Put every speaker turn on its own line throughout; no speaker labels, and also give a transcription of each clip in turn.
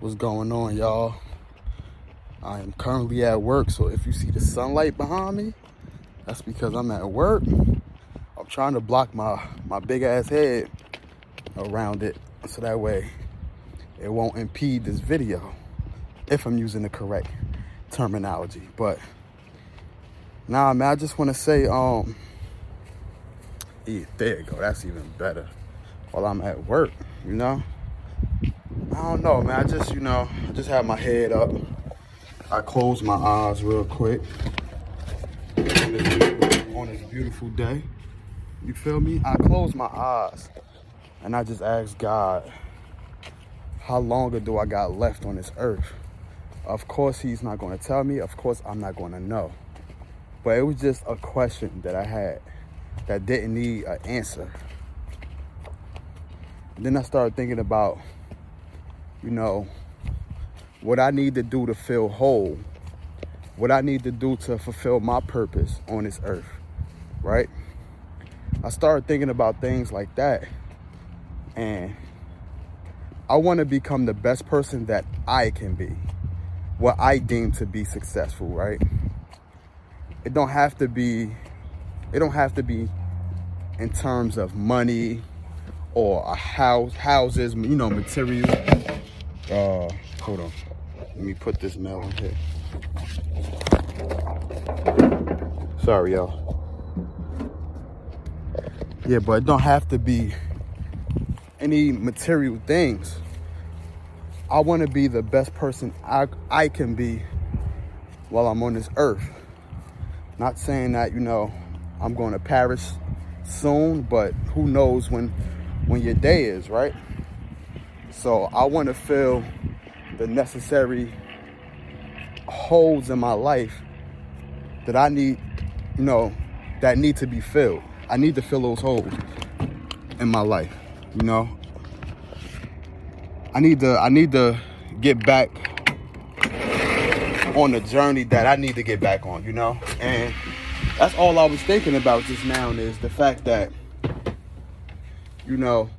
What's going on, y'all? I am currently at work, so if you see the sunlight behind me, that's because I'm at work. I'm trying to block my, my big ass head around it so that way it won't impede this video if I'm using the correct terminology. But nah, I just want to say, um, yeah, there you go. That's even better. While I'm at work, you know. Don't know, man. I just, you know, I just have my head up. I close my eyes real quick on this, on this beautiful day. You feel me? I close my eyes and I just ask God, how longer do I got left on this earth? Of course, He's not going to tell me. Of course, I'm not going to know. But it was just a question that I had that didn't need an answer. Then I started thinking about you know, what I need to do to feel whole, what I need to do to fulfill my purpose on this earth, right? I started thinking about things like that. And I want to become the best person that I can be, what I deem to be successful, right? It don't have to be, it don't have to be in terms of money or a house, houses, you know, material uh, hold on. Let me put this mail in here. Sorry, y'all. Yeah, but it don't have to be any material things. I want to be the best person I, I can be while I'm on this earth. Not saying that, you know, I'm going to Paris soon, but who knows when when your day is, right? So I want to fill the necessary holes in my life that I need, you know, that need to be filled. I need to fill those holes in my life, you know. I need to I need to get back on the journey that I need to get back on, you know? And that's all I was thinking about just now is the fact that you know,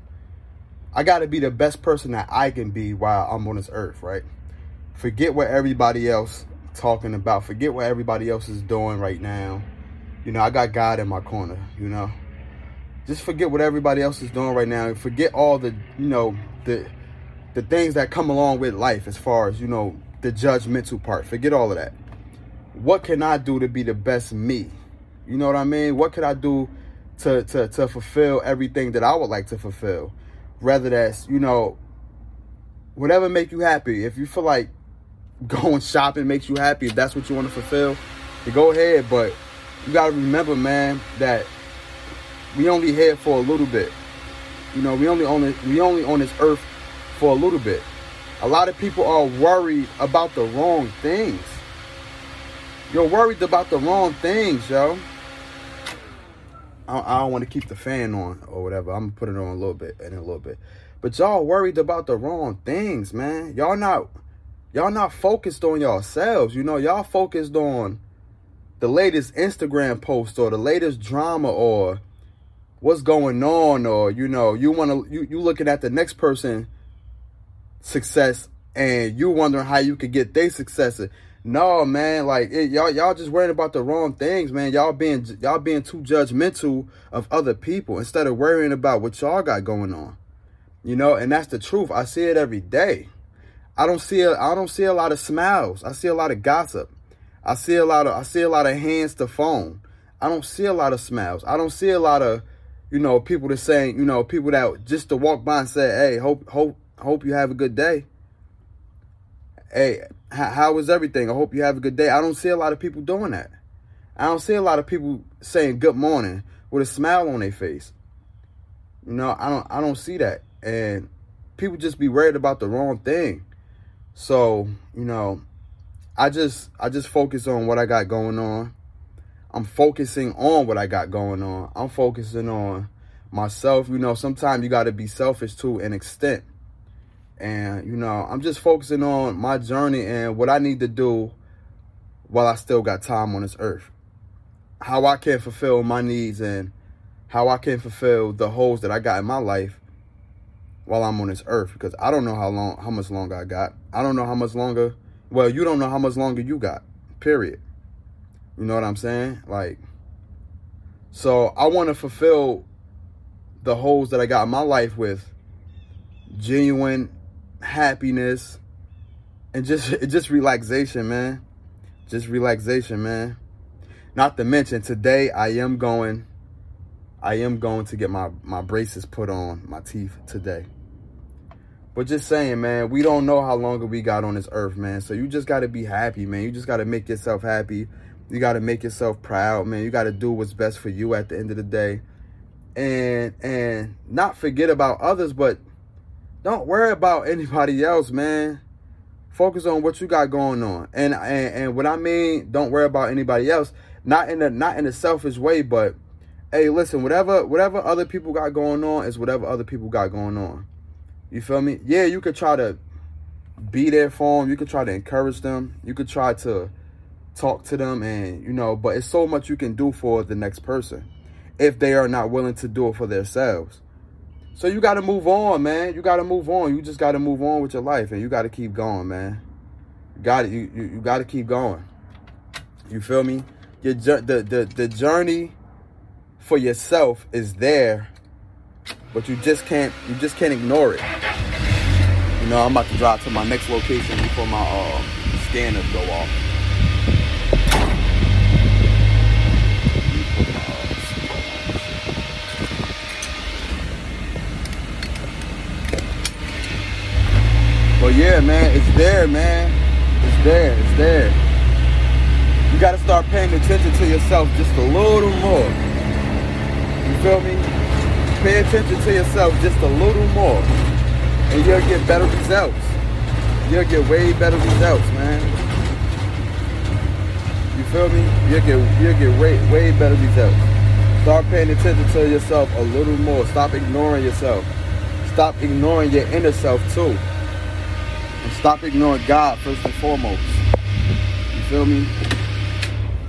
I got to be the best person that I can be while I'm on this earth, right? Forget what everybody else talking about. Forget what everybody else is doing right now. You know, I got God in my corner, you know. Just forget what everybody else is doing right now. Forget all the, you know, the the things that come along with life as far as, you know, the judgmental part. Forget all of that. What can I do to be the best me? You know what I mean? What could I do to to to fulfill everything that I would like to fulfill? Whether that's, you know, whatever make you happy. If you feel like going shopping makes you happy, if that's what you want to fulfill, you go ahead. But you got to remember, man, that we only here for a little bit. You know, we only on it, we only on this earth for a little bit. A lot of people are worried about the wrong things. You're worried about the wrong things, yo. I, I don't want to keep the fan on or whatever. I'm gonna put it on a little bit in a little bit. But y'all worried about the wrong things, man. Y'all not y'all not focused on yourselves. You know, y'all focused on the latest Instagram post or the latest drama or what's going on or you know, you want to you you looking at the next person success and you wondering how you could get their success no, man, like it, y'all y'all just worrying about the wrong things, man. Y'all being y'all being too judgmental of other people instead of worrying about what y'all got going on. You know, and that's the truth. I see it every day. I don't see a, I don't see a lot of smiles. I see a lot of gossip. I see a lot of I see a lot of hands to phone. I don't see a lot of smiles. I don't see a lot of, you know, people that saying, you know, people that just to walk by and say, "Hey, hope hope hope you have a good day." Hey, how was everything? I hope you have a good day. I don't see a lot of people doing that. I don't see a lot of people saying good morning with a smile on their face. You know, I don't I don't see that. And people just be worried about the wrong thing. So, you know, I just I just focus on what I got going on. I'm focusing on what I got going on. I'm focusing on myself. You know, sometimes you got to be selfish to an extent. And, you know, I'm just focusing on my journey and what I need to do while I still got time on this earth. How I can fulfill my needs and how I can fulfill the holes that I got in my life while I'm on this earth because I don't know how long how much longer I got. I don't know how much longer well, you don't know how much longer you got. Period. You know what I'm saying? Like so I want to fulfill the holes that I got in my life with genuine happiness and just just relaxation, man. Just relaxation, man. Not to mention today I am going I am going to get my my braces put on my teeth today. But just saying, man, we don't know how long we got on this earth, man. So you just got to be happy, man. You just got to make yourself happy. You got to make yourself proud, man. You got to do what's best for you at the end of the day. And and not forget about others, but don't worry about anybody else, man. Focus on what you got going on. And and, and what I mean, don't worry about anybody else. Not in a not in a selfish way, but hey, listen, whatever whatever other people got going on is whatever other people got going on. You feel me? Yeah, you could try to be there for them. You could try to encourage them. You could try to talk to them and, you know, but it's so much you can do for the next person if they are not willing to do it for themselves. So you got to move on, man. You got to move on. You just got to move on with your life and you got to keep going, man. You got you, you, you got to keep going. You feel me? Your the, the the journey for yourself is there, but you just can't you just can't ignore it. You know, I'm about to drive to my next location before my uh, scanners go off. But yeah, man, it's there, man. It's there, it's there. You gotta start paying attention to yourself just a little more. You feel me? Pay attention to yourself just a little more. And you'll get better results. You'll get way better results, man. You feel me? You'll get you'll get way way better results. Start paying attention to yourself a little more. Stop ignoring yourself. Stop ignoring your inner self too. And stop ignoring God first and foremost. You feel me?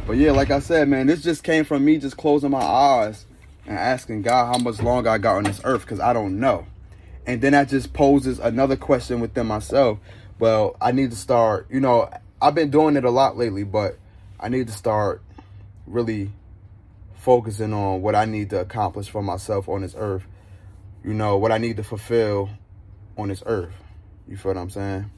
But yeah, like I said, man, this just came from me just closing my eyes and asking God how much longer I got on this earth because I don't know. And then that just poses another question within myself. Well, I need to start, you know, I've been doing it a lot lately, but I need to start really focusing on what I need to accomplish for myself on this earth. You know, what I need to fulfill on this earth. You feel what I'm saying?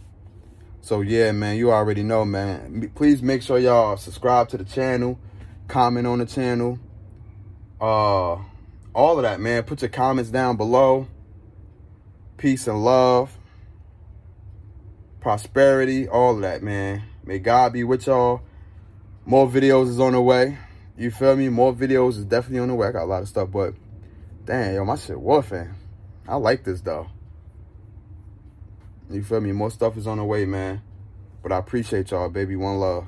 So yeah, man, you already know, man. Please make sure y'all subscribe to the channel, comment on the channel, uh, all of that, man. Put your comments down below. Peace and love, prosperity, all of that, man. May God be with y'all. More videos is on the way. You feel me? More videos is definitely on the way. I got a lot of stuff, but damn, yo, my shit woofing. I like this though. You feel me? More stuff is on the way, man. But I appreciate y'all, baby. One love.